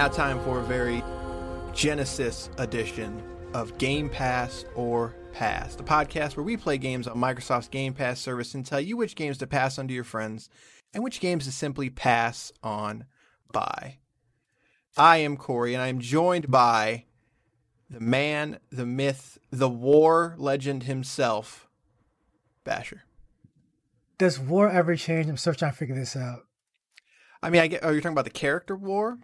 now time for a very Genesis edition of Game Pass or Pass, the podcast where we play games on Microsoft's Game Pass service and tell you which games to pass on to your friends and which games to simply pass on by. I am Corey, and I am joined by the man, the myth, the war legend himself, Basher. Does war ever change? I'm still trying to figure this out. I mean, I get. Are you're talking about the character war?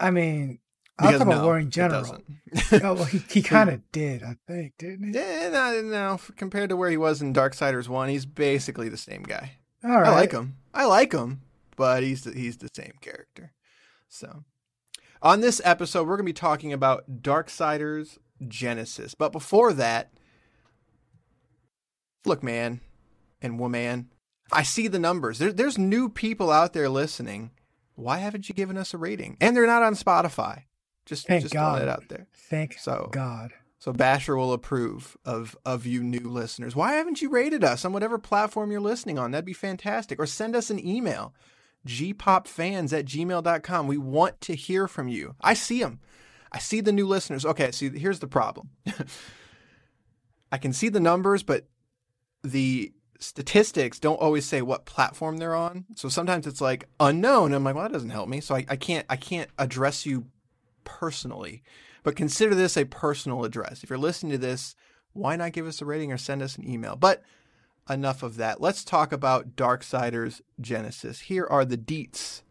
I mean, Because talking about no, war in general. oh, well, he, he kind of did, I think, didn't he? Yeah, no, no. Compared to where he was in Darksiders One, he's basically the same guy. All right. I like him. I like him, but he's the, he's the same character. So, on this episode, we're gonna be talking about Darksiders Genesis. But before that, look, man and woman, I see the numbers. There, there's new people out there listening. Why haven't you given us a rating? And they're not on Spotify. Just Thank just God. throwing it out there. Thank So- God. So Basher will approve of of you new listeners. Why haven't you rated us on whatever platform you're listening on? That'd be fantastic. Or send us an email, gpopfans at gmail.com. We want to hear from you. I see them. I see the new listeners. Okay, see, here's the problem. I can see the numbers, but the statistics don't always say what platform they're on. So sometimes it's like unknown. I'm like, well, that doesn't help me. So I, I can't I can't address you personally. But consider this a personal address. If you're listening to this, why not give us a rating or send us an email? But enough of that. Let's talk about Darksiders Genesis. Here are the deets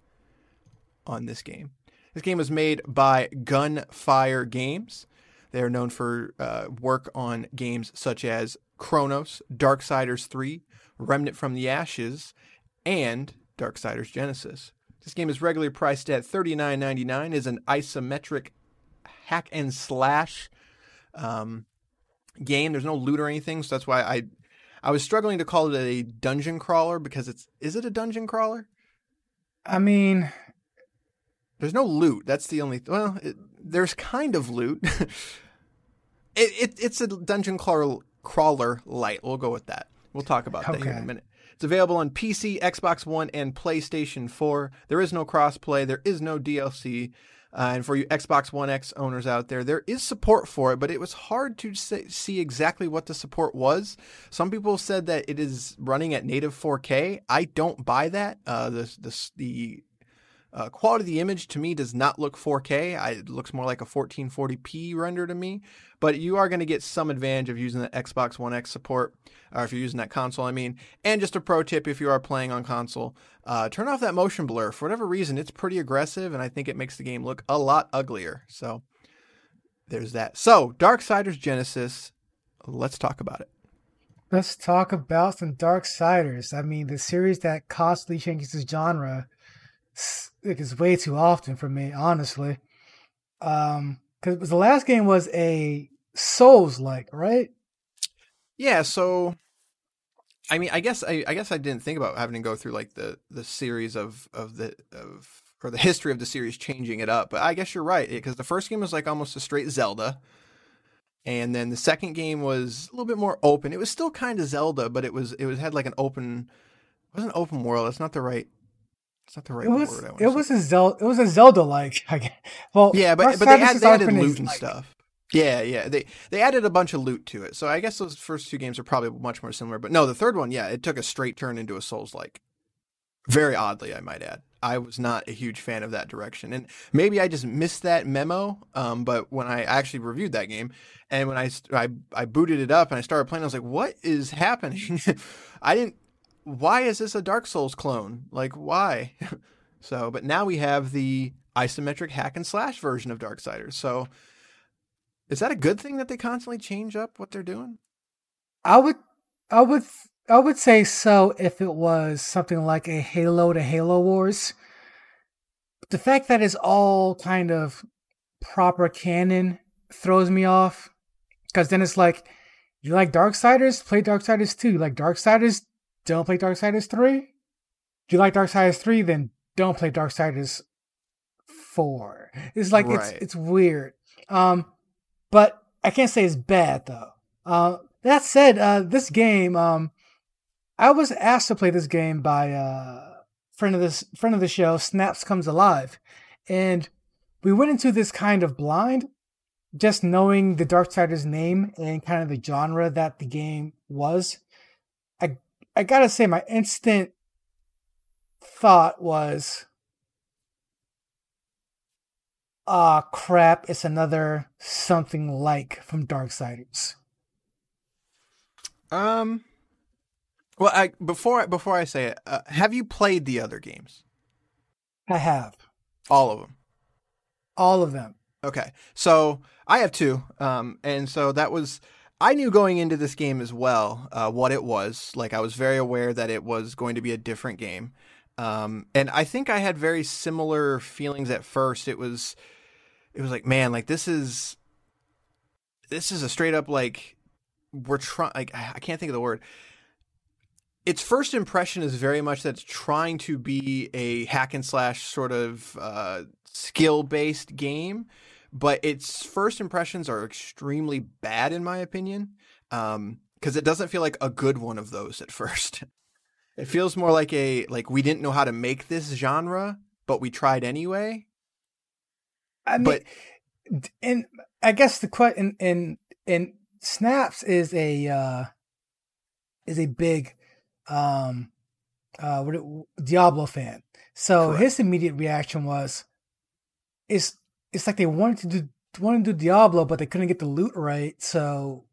on this game. This game was made by Gunfire Games. They are known for uh, work on games such as Chronos, Darksiders 3, Remnant from the Ashes, and Darksiders Genesis. This game is regularly priced at $39.99. is an isometric hack and slash um, game. There's no loot or anything, so that's why I I was struggling to call it a dungeon crawler because it's is it a dungeon crawler? I mean, There's no loot. That's the only well. It, there's kind of loot. it, it it's a dungeon crawler crawler light. We'll go with that. We'll talk about that here in a minute. It's available on PC, Xbox One, and PlayStation 4. There is no crossplay. There is no DLC. Uh, and for you Xbox One X owners out there, there is support for it, but it was hard to say, see exactly what the support was. Some people said that it is running at native 4K. I don't buy that. Uh, the the the uh, quality of the image to me does not look 4K. I, it looks more like a 1440p render to me. But you are going to get some advantage of using the Xbox One X support, or if you're using that console, I mean. And just a pro tip if you are playing on console, uh, turn off that motion blur. For whatever reason, it's pretty aggressive, and I think it makes the game look a lot uglier. So there's that. So, Darksiders Genesis, let's talk about it. let's talk about some Darksiders. I mean, the series that constantly changes its genre like, is way too often for me, honestly. Um, because the last game was a Souls like, right? Yeah, so I mean, I guess I, I guess I didn't think about having to go through like the the series of of the of or the history of the series changing it up, but I guess you're right because the first game was like almost a straight Zelda, and then the second game was a little bit more open. It was still kind of Zelda, but it was it was had like an open it wasn't open world. That's not the right. It's not the right It was word. It was say. a Zelda it was a Zelda like. Well, yeah, but but they, add, they added loot and like- stuff. Yeah, yeah. They they added a bunch of loot to it. So I guess those first two games are probably much more similar. But no, the third one, yeah, it took a straight turn into a Souls like. Very oddly, I might add. I was not a huge fan of that direction, and maybe I just missed that memo. Um, but when I actually reviewed that game, and when I, I I booted it up and I started playing, I was like, "What is happening?" I didn't. Why is this a Dark Souls clone? Like, why? so, but now we have the isometric hack and slash version of Darksiders. So, is that a good thing that they constantly change up what they're doing? I would, I would, I would say so if it was something like a Halo to Halo Wars. The fact that it's all kind of proper canon throws me off, because then it's like, you like Darksiders, play Darksiders two. You like Darksiders, don't play Darksiders three. Do you like Darksiders three? Then don't play Darksiders four. It's like Right. it's it's weird. Um, but I can't say it's bad though. Uh, that said, uh, this game, um, I was asked to play this game by uh, friend of this friend of the show, Snaps Comes Alive, and we went into this kind of blind, just knowing the Darksiders name and kind of the genre that the game was. I gotta say, my instant thought was, ah, crap! It's another something like from Darksiders. Um. Well, I before before I say it, uh, have you played the other games? I have all of them. All of them. Okay, so I have two, um, and so that was I knew going into this game as well uh, what it was. Like I was very aware that it was going to be a different game, um, and I think I had very similar feelings at first. It was, it was like, man, like this is, this is a straight up like we're trying. Like I can't think of the word its first impression is very much that it's trying to be a hack and slash sort of uh, skill based game, but its first impressions are extremely bad in my opinion because um, it doesn't feel like a good one of those at first. it feels more like a like we didn't know how to make this genre, but we tried anyway. I mean, but and I guess the question in in, snaps is a uh, is a big um, uh, what Diablo fan. So Correct. his immediate reaction was, "It's it's like they wanted to do wanted to do Diablo, but they couldn't get the loot right. So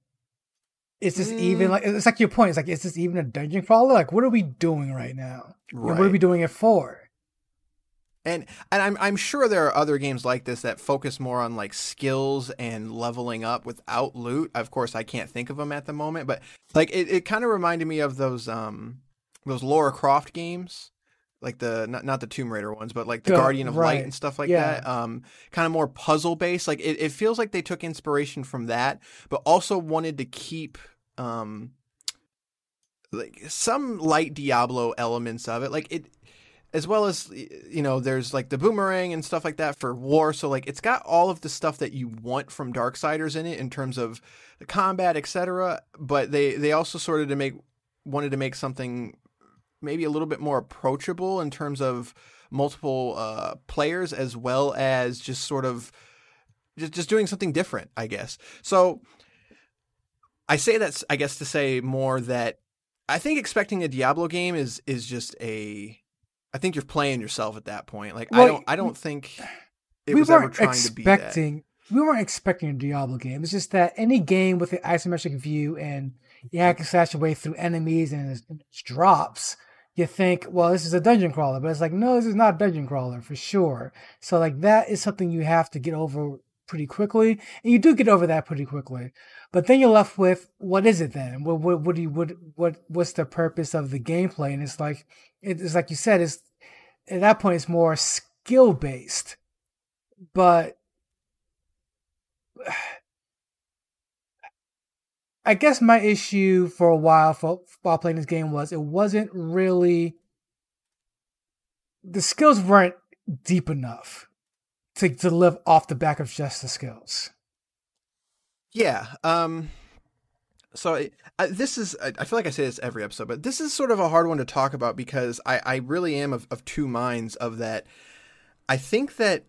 is this mm. even like it's like your point? It's like is this even a dungeon crawler? Like what are we doing right now? Right. What are we doing it for? And and I'm I'm sure there are other games like this that focus more on like skills and leveling up without loot. Of course, I can't think of them at the moment, but like it, it kind of reminded me of those um those Lara Croft games, like the not not the Tomb Raider ones, but like the Guardian of right. Light and stuff like yeah. that. Um, kind of more puzzle based. Like it, it feels like they took inspiration from that, but also wanted to keep um like some light Diablo elements of it. Like it as well as you know there's like the boomerang and stuff like that for war so like it's got all of the stuff that you want from darksiders in it in terms of the combat etc but they they also sort of to make wanted to make something maybe a little bit more approachable in terms of multiple uh, players as well as just sort of just, just doing something different i guess so i say that i guess to say more that i think expecting a diablo game is is just a I think you're playing yourself at that point. Like well, I don't I don't think it we was weren't ever trying expecting, to be that. We weren't expecting a Diablo game. It's just that any game with an isometric view and you hack and slash your way through enemies and drops, you think, well, this is a dungeon crawler. But it's like, no, this is not a dungeon crawler for sure. So like that is something you have to get over pretty quickly, and you do get over that pretty quickly. But then you're left with what is it then? What what what do you what what what's the purpose of the gameplay? And it's like it's like you said, it's at that point it's more skill based. But I guess my issue for a while for, while playing this game was it wasn't really the skills weren't deep enough to to live off the back of just the skills. Yeah. Um so I, this is I feel like I say this every episode, but this is sort of a hard one to talk about because I I really am of, of two minds of that. I think that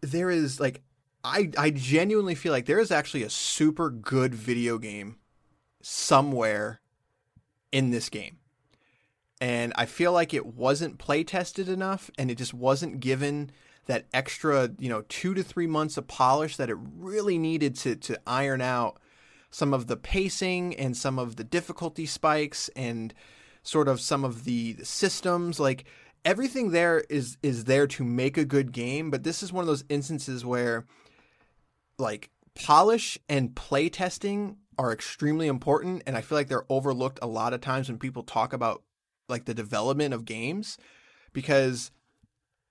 there is like I I genuinely feel like there is actually a super good video game somewhere in this game. And I feel like it wasn't play tested enough and it just wasn't given that extra, you know, two to three months of polish that it really needed to to iron out some of the pacing and some of the difficulty spikes and sort of some of the systems. Like everything there is is there to make a good game, but this is one of those instances where like polish and play testing are extremely important and I feel like they're overlooked a lot of times when people talk about like the development of games because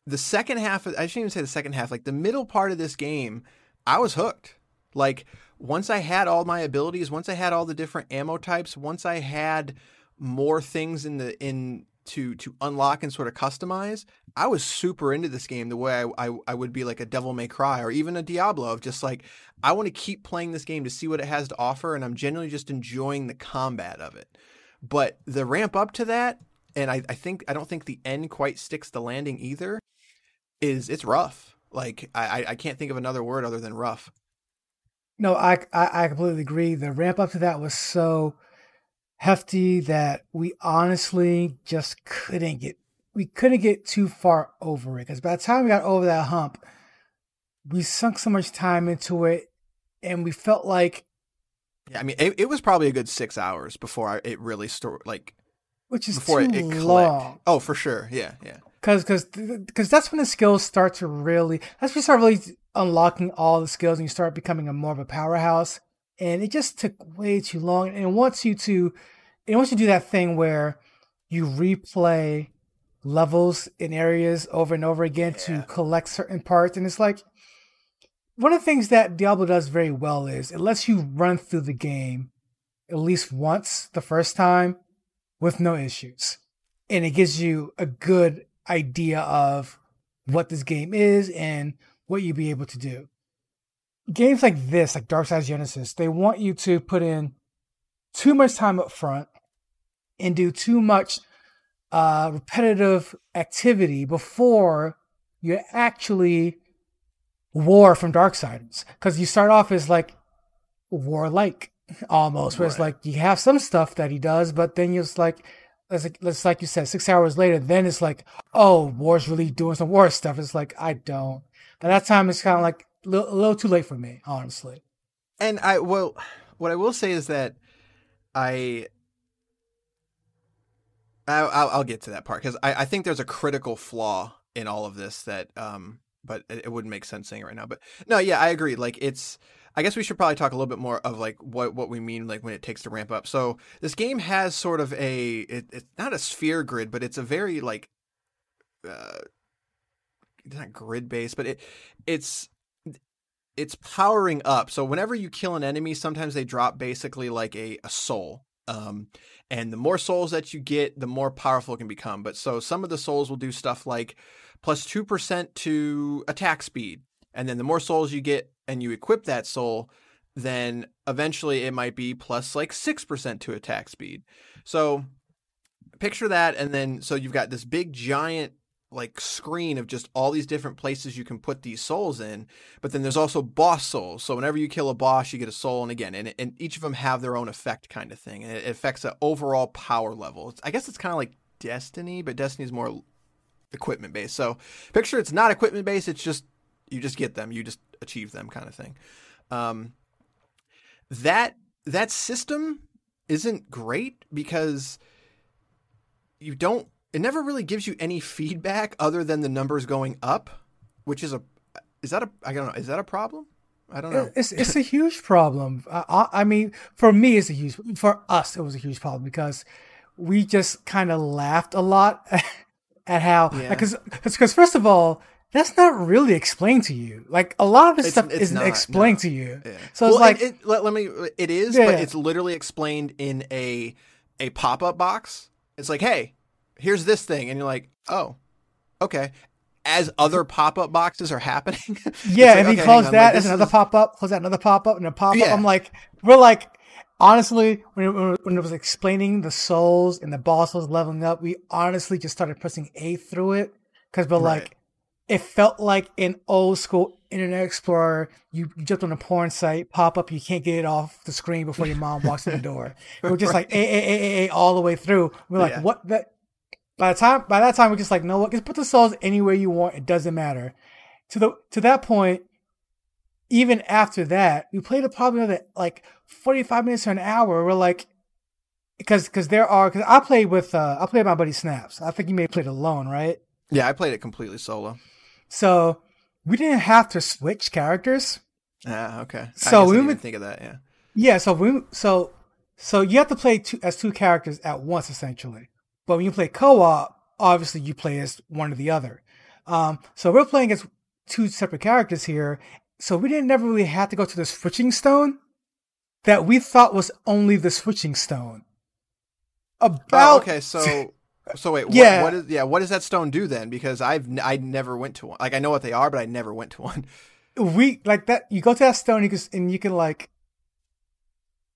the second half of, I shouldn't even say the second half, like the middle part of this game, I was hooked. Like once I had all my abilities, once I had all the different ammo types, once I had more things in the in to to unlock and sort of customize, I was super into this game the way I, I, I would be like a Devil May Cry or even a Diablo of just like I want to keep playing this game to see what it has to offer, and I'm generally just enjoying the combat of it. But the ramp up to that, and I, I think I don't think the end quite sticks the landing either is it's rough. Like I I can't think of another word other than rough. No, I I completely agree. The ramp up to that was so hefty that we honestly just couldn't get we couldn't get too far over it because by the time we got over that hump, we sunk so much time into it, and we felt like Yeah, I mean it, it was probably a good six hours before I, it really store like which is before it, it clicked. long. Oh, for sure. Yeah, yeah. because because because that's when the skills start to really that's when you start really unlocking all the skills and you start becoming a more of a powerhouse and it just took way too long and it wants you to it wants you to do that thing where you replay levels in areas over and over again Yeah. to collect certain parts and it's like one of the things that Diablo does very well is it lets you run through the game at least once the first time with no issues and it gives you a good idea of what this game is and what you'll be able to do. Games like this, like Darksiders Genesis, they want you to put in too much time up front and do too much uh, repetitive activity before you actually war from Darksiders. Because you start off as like warlike almost, where it's like you have some stuff that he does, but then you're just like, it's like, it's like you said, six hours later, then it's like, oh, War's really doing some war stuff. It's like, I don't. By that time, it's kind of like a little, a little too late for me, honestly. And I well, what I will say is that I. I'll, I'll get to that part because I, I think there's a critical flaw in all of this that um but it, it wouldn't make sense saying it right now but no yeah I agree like it's I guess we should probably talk a little bit more of like what what we mean like when it takes to ramp up so this game has sort of a it, it's not a sphere grid but it's a very like uh it's not grid based but it it's it's powering up. So whenever you kill an enemy, sometimes they drop basically like a, a soul. Um, and the more souls that you get, the more powerful it can become. But so some of the souls will do stuff like plus 2% to attack speed. And then the more souls you get and you equip that soul, then eventually it might be plus like 6% to attack speed. So picture that. And then so you've got this big giant like screen of just all these different places you can put these souls in but then there's also boss souls. So whenever you kill a boss you get a soul and again and, and each of them have their own effect kind of thing and it affects the overall power level. It's- i guess it's kind of like destiny but destiny's more equipment based so picture it's not equipment based it's just you just get them you just achieve them kind of thing. Um, that that system isn't great because you don't it never really gives you any feedback other than the numbers going up which is a is that a i don't know is that a problem i don't know It's it's a huge problem. I, I mean, for me, it's a huge. For us, it was a huge problem because we just kind of laughed a lot at how Yeah. because because first of all, that's not really explained to you. Like a lot of this It's- stuff it's isn't not, explained no. to you. Yeah. So it's Well, like it, it, let, let me it is Yeah, but it's literally explained in a a pop-up box it's like hey here's this thing and you're like oh okay as other pop-up boxes are happening yeah, like, if he okay, closed that, like, there's another is- pop up, close that another pop up, and a pop up. Yeah. I'm like, we're like, honestly, when it, when it was explaining the souls and the boss was leveling up, we honestly just started pressing A through it because we're Right. like, it felt like an old school Internet Explorer. You, you jumped on a porn site, pop up, you can't get it off the screen before your mom walks in the door. We're just like A A A A A all the way through. We're like, Yeah. what the. By the time, by that time, we're just like, no, what? Just put the souls anywhere you want. It doesn't matter. To the to that point, even after that, we played probably another like forty five minutes or an hour. We're like, because because there are because I played with uh I played my buddy Snaps. I think you may have played alone, right? yeah i played it completely solo So we didn't have to switch characters. ah okay So I we didn't even would- think of that yeah Yeah, so we so so you have to play two as two characters at once essentially. But when you play co-op, obviously you play as one or the other. Um, so we're playing as two separate characters here. So we didn't never really have to go to the switching stone that we thought was only the switching stone. About oh, okay so so wait what, Yeah. what is yeah what does that stone do then because i've n- i never went to one like i know what they are but i never went to one we like that you go to that stone you can, and you can like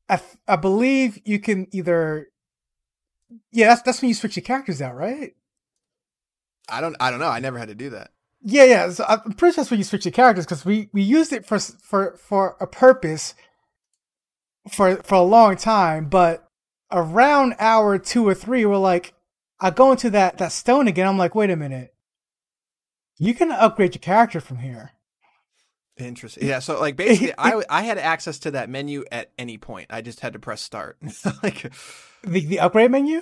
I, th- I believe you can either yeah that's that's when you switch your characters out right i don't i don't know i never had to do that Yeah, yeah. So I'm pretty sure that's when you switch your characters because we we used it for for for a purpose for for a long time, but around hour two or three, we're like, I go into that that stone again. I'm like, wait a minute, you can upgrade your character from here. Interesting. Yeah. So like basically, I I had access to that menu at any point. I just had to press start. like the the upgrade menu.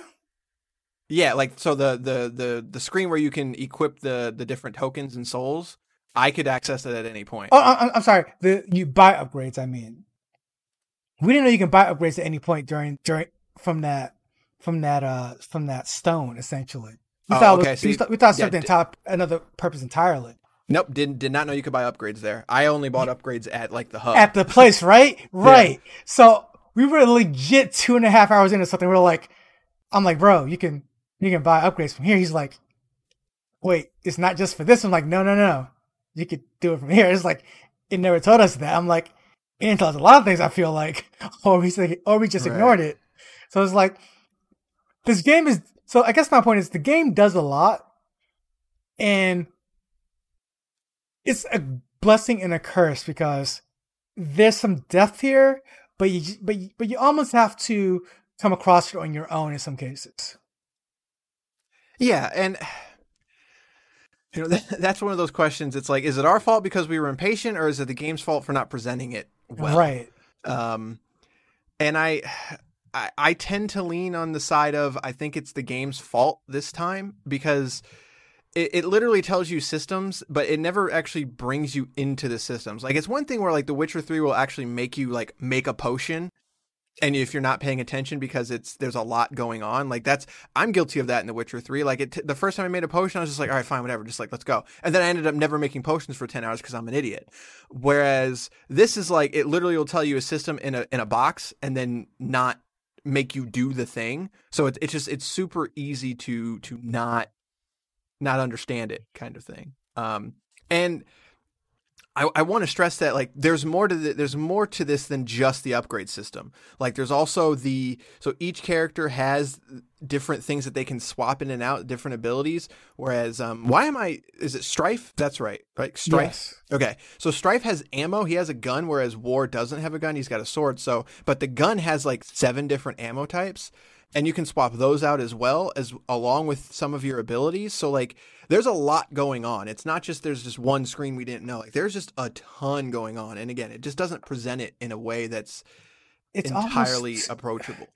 Yeah, like so the the the the screen where you can equip the the different tokens and souls. I could access it at any point. Oh, I'm, I'm sorry. The you buy upgrades. I mean, we didn't know you can buy upgrades at any point during during from that from that uh from that stone essentially. We Oh, thought okay, was, so we, thought, we thought yeah, served the d- entire another purpose entirely. Nope, did did not know you could buy upgrades there. I only bought upgrades at like the hub. At the place, right? Right. So we were legit two and a half hours into something. We are like, I'm like, bro, you can you can buy upgrades from here. He's like, wait, it's not just for this. I'm like, no, no, no, you could do it from here. It's like it never told us that. I'm like, it didn't tell us a lot of things. I feel like, or we say, or we just Right. ignored it. So it's like this game is. So I guess my point is the game does a lot, and it's a blessing and a curse because there's some depth here, but you but you, but you almost have to come across it on your own in some cases. Yeah, and you know that, that's one of those questions. It's like, is it our fault because we were impatient, or is it the game's fault for not presenting it well? right. Um, and I, I, I tend to lean on the side of I think it's the game's fault this time because it, it literally tells you systems, but it never actually brings you into the systems. Like it's one thing where like The Witcher Three will actually make you like make a potion. And if you're not paying attention because it's there's a lot going on, like that's I'm guilty of that in The Witcher Three. Like it, the first time I made a potion, I was just like, all right, fine, whatever, just like let's go. And then I ended up never making potions for ten hours because I'm an idiot. Whereas this is like it literally will tell you a system in a in a box and then not make you do the thing. So it's it's just it's super easy to to not not understand it kind of thing. Um and I, I want to stress that like there's more to the, there's more to this than just the upgrade system. Like there's also the so each character has different things that they can swap in and out, different abilities. Whereas um why am I is it Strife? That's right, right? Strife. Yes. Okay, so Strife has ammo. He has a gun, whereas War doesn't have a gun. He's got a sword. So, but the gun has like seven different ammo types, and you can swap those out as well as along with some of your abilities. So, like, there's a lot going on. It's not just there's just one screen we didn't know. Like, there's just a ton going on. And again, it just doesn't present it in a way that's It's entirely almost, approachable.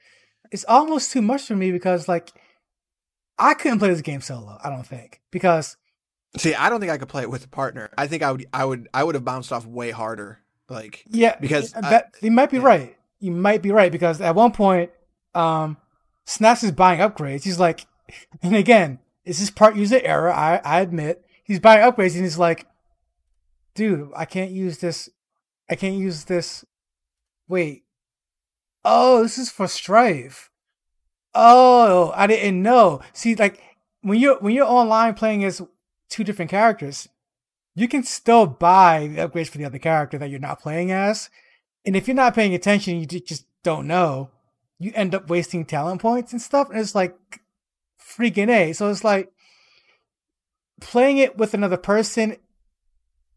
it's almost too much for me because like I couldn't play this game solo. I don't think because See, I don't think I could play it with a partner. I think I would, I would, I would have bounced off way harder. Like, yeah, Because I- that you might be yeah. right. You might be right because at one point, um, Snaps is buying upgrades. He's like, and again, is this is part user error. I I admit he's buying upgrades and he's like, dude, I can't use this. I can't use this. Wait. Oh, this is for Strife. Oh, I didn't know. See, like when you're when you're online playing as two different characters, you can still buy the upgrades for the other character that you're not playing as. And if you're not paying attention, you just don't know. You end up wasting talent points and stuff. And it's like freaking A. So it's like playing it with another person,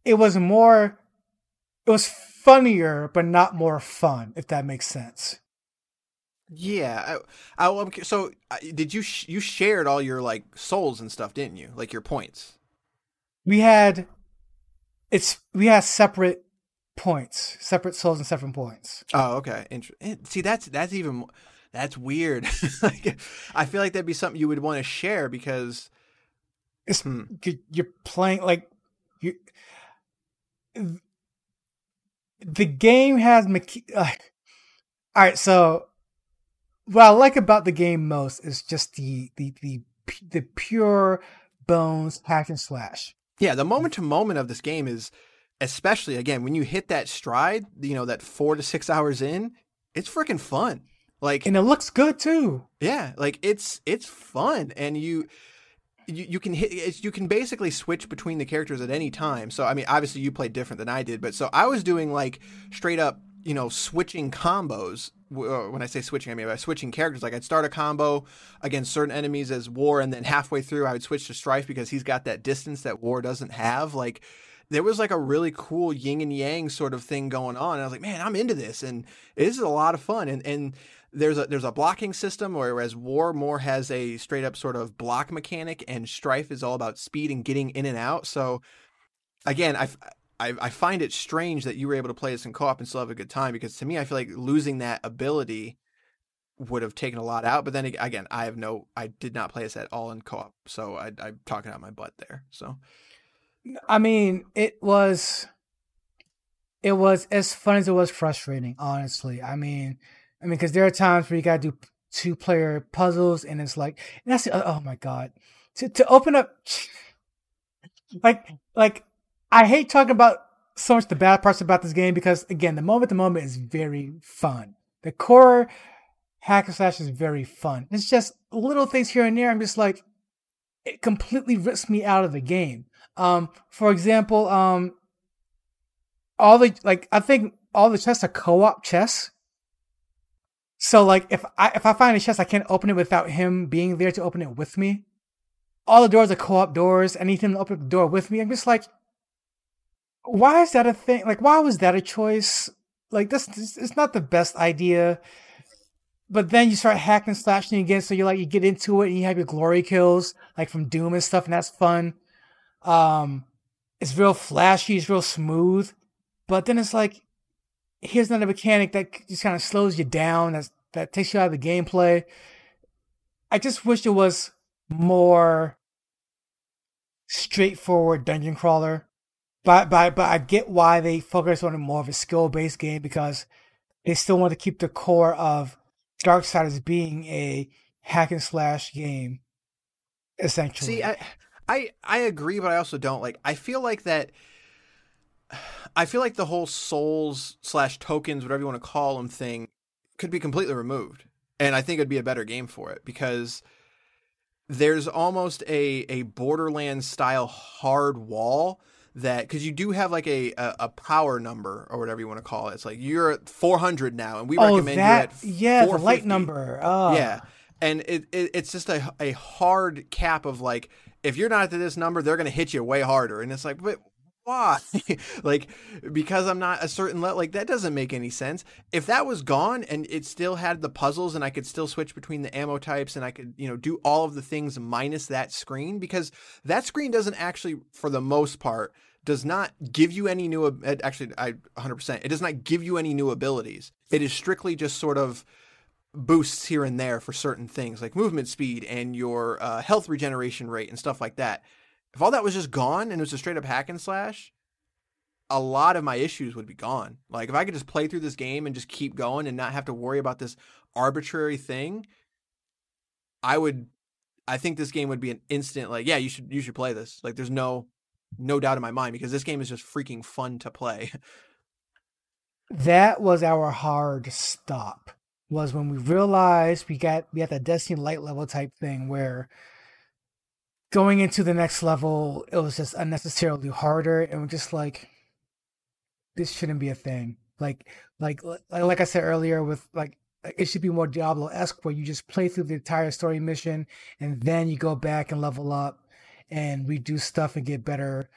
it was more, it was funnier, but not more fun, if that makes sense. Yeah. I, I, so did you sh- you shared all your like souls and stuff, didn't you? Like your points. We had, it's, we had separate points, separate souls and separate points. Oh, okay. Inter- eh, See, that's that's even that's weird. like, I feel like that'd be something you would want to share because It's Hmm. you- you're playing like you. The game has mecha- like, all right. So, what I like about the game most is just the the the the pure bones hack and slash. yeah, the moment to moment of this game is especially again when you hit that stride, you know, that 4 to 6 hours in, it's freaking fun. Like And it looks good too. Yeah, like it's it's fun, and you you, you can hit it's, you can basically switch between the characters at any time. So I mean, obviously you played different than I did, but so I was doing like straight up, you know, switching combos uh, when I say switching, I mean by switching characters. Like I'd start a combo against certain enemies as War, and then halfway through I would switch to Strife because he's got that distance that War doesn't have. Like there was like a really cool yin and yang sort of thing going on. And I was like, man, I'm into this, and this is a lot of fun. And and there's a there's a blocking system, whereas War more has a straight up sort of block mechanic, and Strife is all about speed and getting in and out. So again, I I, find it strange that you were able to play this in co-op and still have a good time because to me, I feel like losing that ability would have taken a lot out. But then again, I have no, I did not play this at all in co-op, so I, I'm talking out my butt there. So, I mean, it was, it was as fun as it was frustrating. Honestly, I mean, I mean, because there are times where you got to do two player puzzles, and it's like, and that's oh my god, to to open up, like like I hate talking about so much the bad parts about this game because again, the moment the moment is very fun. The core hack and slash is very fun. It's just little things here and there. I'm just like, it completely rips me out of the game. Um, for example, um, all the like, I think all the chests are co-op chests. So like, if I if I find a chest, I can't open it without him being there to open it with me. All the doors are co-op doors. Him to open the door with me. I'm just like, why is that a thing? Like, why was that a choice? Like, this, this it's not the best idea. But then you start hacking slashing again, so you're like you get into it and you have your glory kills, like from Doom and stuff, and that's fun. Um, it's real flashy, it's real smooth, but then it's like, here's another mechanic that just kind of slows you down, that that takes you out of the gameplay. I just wish it was more straightforward dungeon crawler but but but I get why they focus on more of a skill based game because they still want to keep the core of Darksiders being a hack and slash game. Essentially, see, I I I agree, but I also don't like. I feel like that. I feel like the whole souls slash tokens, whatever you want to call them, thing could be completely removed, and I think it'd be a better game for it because there's almost a a Borderlands style hard wall that because you do have like a, a, a power number or whatever you want to call it. It's like you're at 400 now, and we oh, recommend that, you at yeah the light number. Oh. Yeah, and it, it it's just a a hard cap of like if you're not at this number, they're gonna hit you way harder, and it's like but why? like because I'm not a certain level. Like that doesn't make any sense. If that was gone and it still had the puzzles and I could still switch between the ammo types and I could you know do all of the things minus that screen because that screen doesn't actually for the most part does not give you any new actually I 100% it does not give you any new abilities. It is strictly just sort of boosts here and there for certain things like movement speed and your uh, health regeneration rate and stuff like that if all that was just gone and it was a straight up hack and slash, a lot of my issues would be gone. Like if I could just play through this game and just keep going and not have to worry about this arbitrary thing, I would I think this game would be an instant like, yeah, you should you should play this. Like there's no no doubt in my mind because this game is just freaking fun to play. that was our hard stop. Was when we realized we got we had that Destiny light level type thing where going into the next level, it was just unnecessarily harder, and we're just like, this shouldn't be a thing. Like, like, like I said earlier, with like, it should be more Diablo esque, where you just play through the entire story mission, and then you go back and level up, and redo stuff and get better.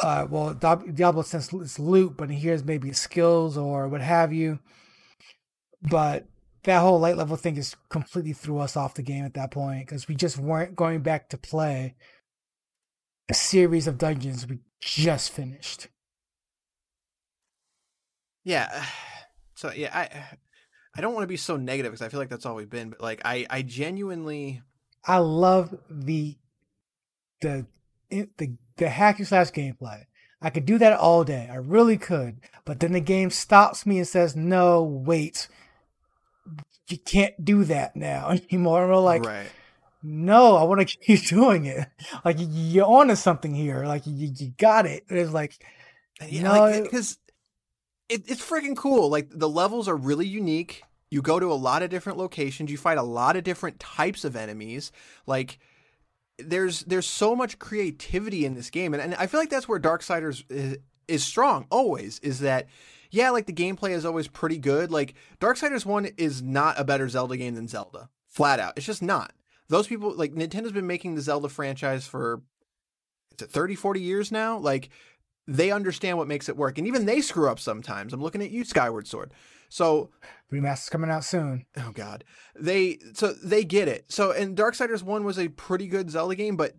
Uh, well, Diablo it's loot, but here's maybe skills or what have you. But that whole light level thing just completely threw us off the game at that point because we just weren't going back to play a series of dungeons we just finished. Yeah. So yeah, I I don't want to be so negative because I feel like that's all we've been, but like I I genuinely I love the the the the hacky slash gameplay. I could do that all day. I really could. But then the game stops me and says, "No, wait you can't do that now anymore. And we're like, right. no, I want to keep doing it. Like you're onto something here. Like you, you got it. It's like, you yeah, no, because it, it's freaking cool. Like the levels are really unique. You go to a lot of different locations. You fight a lot of different types of enemies. Like there's there's so much creativity in this game, and, and I feel like that's where Darksiders is, is strong. Always is that yeah, like the gameplay is always pretty good. Like Darksiders 1 is not a better Zelda game than Zelda. Flat out. It's just not. Those people like Nintendo's been making the Zelda franchise for is it 30, 40 years now? Like they understand what makes it work. And even they screw up sometimes. I'm looking at you, Skyward Sword. So remaster's coming out soon. Oh God, they so they get it. So and Darksiders One was a pretty good Zelda game, but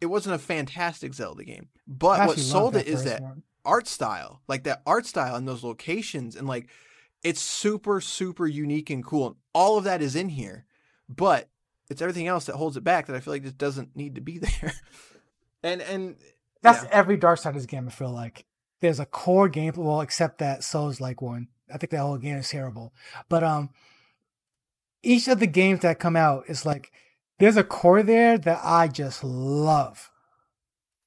it wasn't a fantastic Zelda game. But what sold it is that one. Art style, like that art style and those locations, and like it's super super unique and cool. And all of that is in here, but it's everything else that holds it back that I feel like just doesn't need to be there. and and that's yeah. every Darksiders game. I feel like there's a core game, well, except that Souls like one. I think that whole game is terrible. But um, each of the games that come out is like there's a core there that I just love.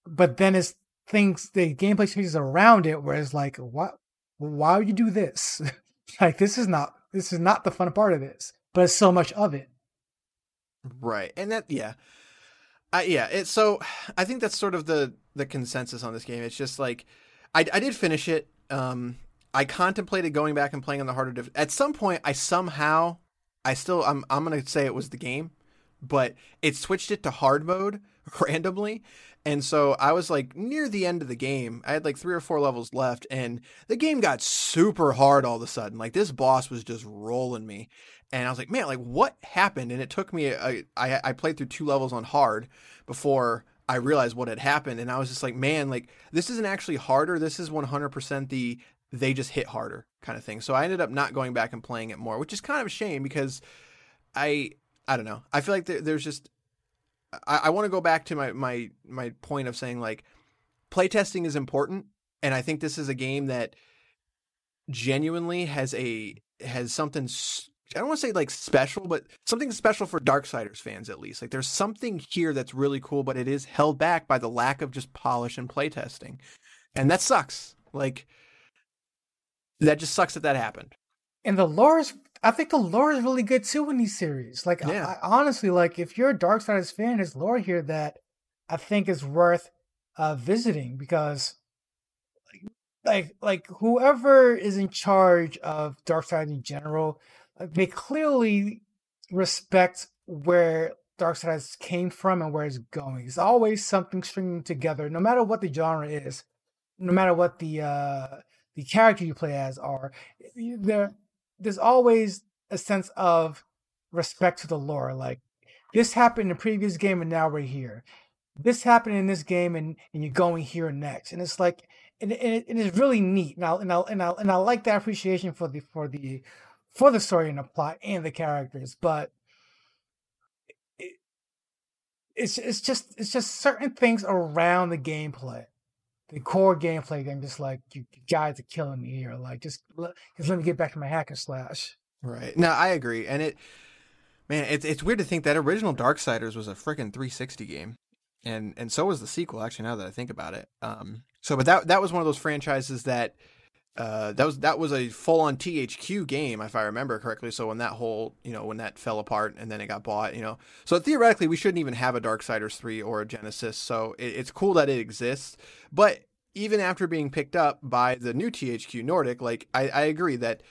But then it's things the gameplay changes around it where it's like, what why would you do this? like this is not this is not the fun part of this, but it's so much of it. Right. And that yeah. I, yeah, it's so I think that's sort of the the consensus on this game. It's just like I, I did finish it. Um, I contemplated going back and playing on the harder diff- At some point, I somehow, I still, I'm, I'm gonna say it was the game, but it switched it to hard mode randomly, and so I was like near the end of the game. I had like three or four levels left, and the game got super hard all of a sudden. Like this boss was just rolling me, and I was like, man, like what happened? And it took me, a, I, I played through two levels on hard before I realized what had happened, and I was just like, man, like this isn't actually harder. This is 100% the they just hit harder kind of thing. So I ended up not going back and playing it more, which is kind of a shame because I I don't know. I feel like there, there's just I, I want to go back to my my my point of saying like playtesting is important, and I think this is a game that genuinely has a has something I don't want to say like special, but something special for Darksiders fans at least. Like there's something here that's really cool, but it is held back by the lack of just polish and playtesting. And that sucks. Like that just sucks that that happened. And the lore is, I think the lore is really good too in these series. Like, yeah. I, I, honestly, like if you're a Dark Darksiders fan, there's lore here that I think is worth uh, visiting because, like, like whoever is in charge of Dark Darksiders in general, like, they clearly respect where Darksiders came from and where it's going. It's always something stringing together, no matter what the genre is, no matter what the uh, the character you play as are, there there's always a sense of respect to the lore. Like this happened in the previous game and now we're here. This happened in this game and, and you're going here next. And it's like and, and, it, it's really neat. And I, and I and I and I like that appreciation for the for the for the story and the plot and the characters, but it's it's just it's just certain things around the gameplay the core gameplay game, just like you guys are killing me here. Like just just let me get back to my hack and slash. Right. No, I agree, and it, man, it's it's weird to think that original Darksiders was a freaking 360 game, and and so was the sequel. Actually, now that I think about it, um, so but that that was one of those franchises that. Uh, that was that was a full on THQ game, if I remember correctly. So when that whole, you know, when that fell apart and then it got bought, you know, so theoretically we shouldn't even have a Darksiders three or a Genesis. So it, it's cool that it exists, but even after being picked up by the new THQ Nordic, like I, I agree that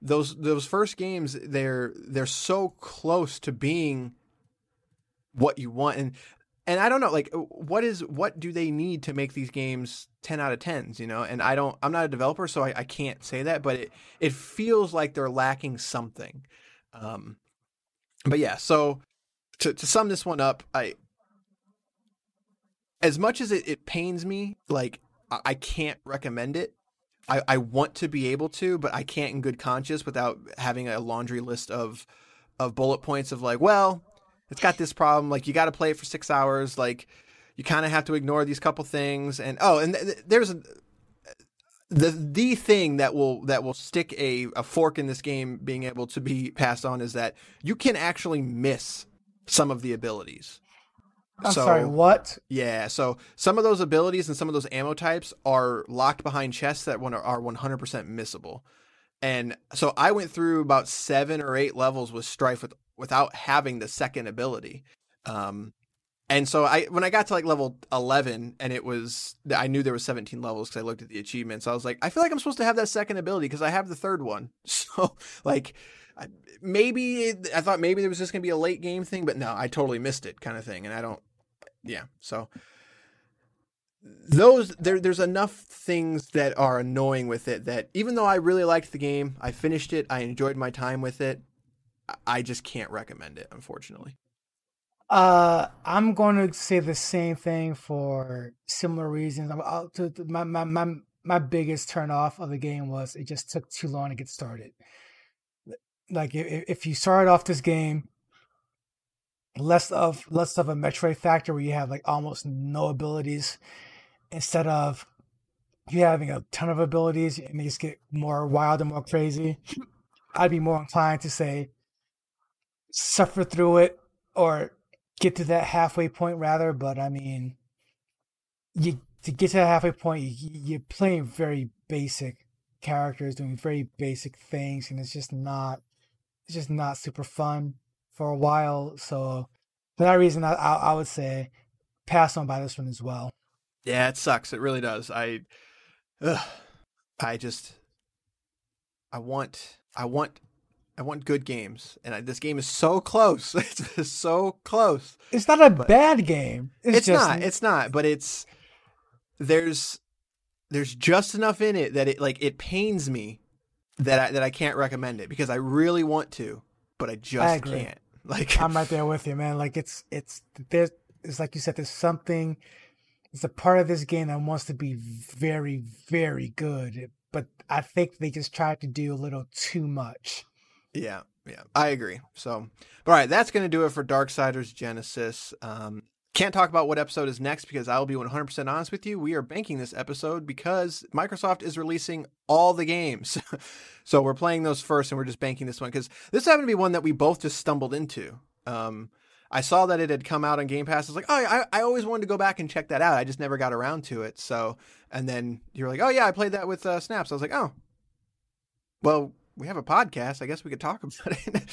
those those first games they're they're so close to being what you want and and I don't know like what is what do they need to make these games 10 out of 10s you know and I don't I'm not a developer so I, I can't say that but it it feels like they're lacking something um but yeah so to to sum this one up I as much as it, it pains me like I can't recommend it. I, I want to be able to, but I can't in good conscience without having a laundry list of of bullet points of like, well, it's got this problem. Like you got to play it for six hours. Like you kind of have to ignore these couple things. And oh, and th- there's a, the the thing that will that will stick a, a fork in this game being able to be passed on is that you can actually miss some of the abilities. I'm so, sorry, what? Yeah, so some of those abilities and some of those ammo types are locked behind chests that are 100% missable. And so I went through about seven or eight levels with Strife with, without having the second ability. Um, and so I when I got to like level 11 and it was I knew there was 17 levels cuz I looked at the achievements. I was like I feel like I'm supposed to have that second ability cuz I have the third one. So like maybe I thought maybe there was just going to be a late game thing, but no, I totally missed it kind of thing and I don't yeah. So those there there's enough things that are annoying with it that even though I really liked the game, I finished it, I enjoyed my time with it, I just can't recommend it unfortunately. Uh, I'm going to say the same thing for similar reasons. I'll, to, to, my, my my my biggest turn off of the game was it just took too long to get started. Like if, if you started off this game less of less of a Metroid factor where you have like almost no abilities instead of you having a ton of abilities and they just get more wild and more crazy, I'd be more inclined to say suffer through it or get to that halfway point rather. But I mean, you to get to that halfway point, you, you're playing very basic characters doing very basic things, and it's just not it's just not super fun for a while. So for that reason, I I, I would say pass on by this one as well. Yeah, it sucks. It really does. I, ugh, I just, I want, I want I want good games, and I, this game is so close. It's so close. It's not a but bad game. It's, it's just... not. It's not. But it's there's there's just enough in it that it like it pains me that I that I can't recommend it because I really want to, but I just I can't. Like I'm right there with you, man. Like it's it's there's it's like you said. There's something. It's a part of this game that wants to be very very good, but I think they just tried to do a little too much. Yeah, yeah, I agree. So, all right, that's going to do it for Darksiders Genesis. Um, can't talk about what episode is next because I will be 100% honest with you. We are banking this episode because Microsoft is releasing all the games. so we're playing those first and we're just banking this one because this happened to be one that we both just stumbled into. Um, I saw that it had come out on Game Pass. I was like, oh, I, I always wanted to go back and check that out. I just never got around to it. So, and then you're like, oh, yeah, I played that with uh, Snaps. I was like, oh, well, we have a podcast. I guess we could talk about it.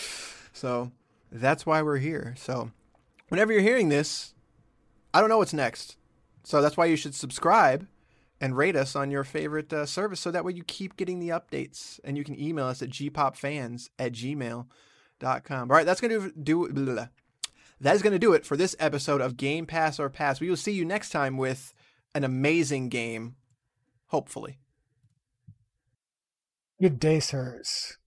so that's why we're here. So whenever you're hearing this, I don't know what's next. So that's why you should subscribe and rate us on your favorite uh, service so that way you keep getting the updates and you can email us at gpopfans at gmail.com. All right, that's going to do, do blah, that is going to do it for this episode of Game Pass or Pass. We will see you next time with an amazing game, hopefully. Good day, sirs.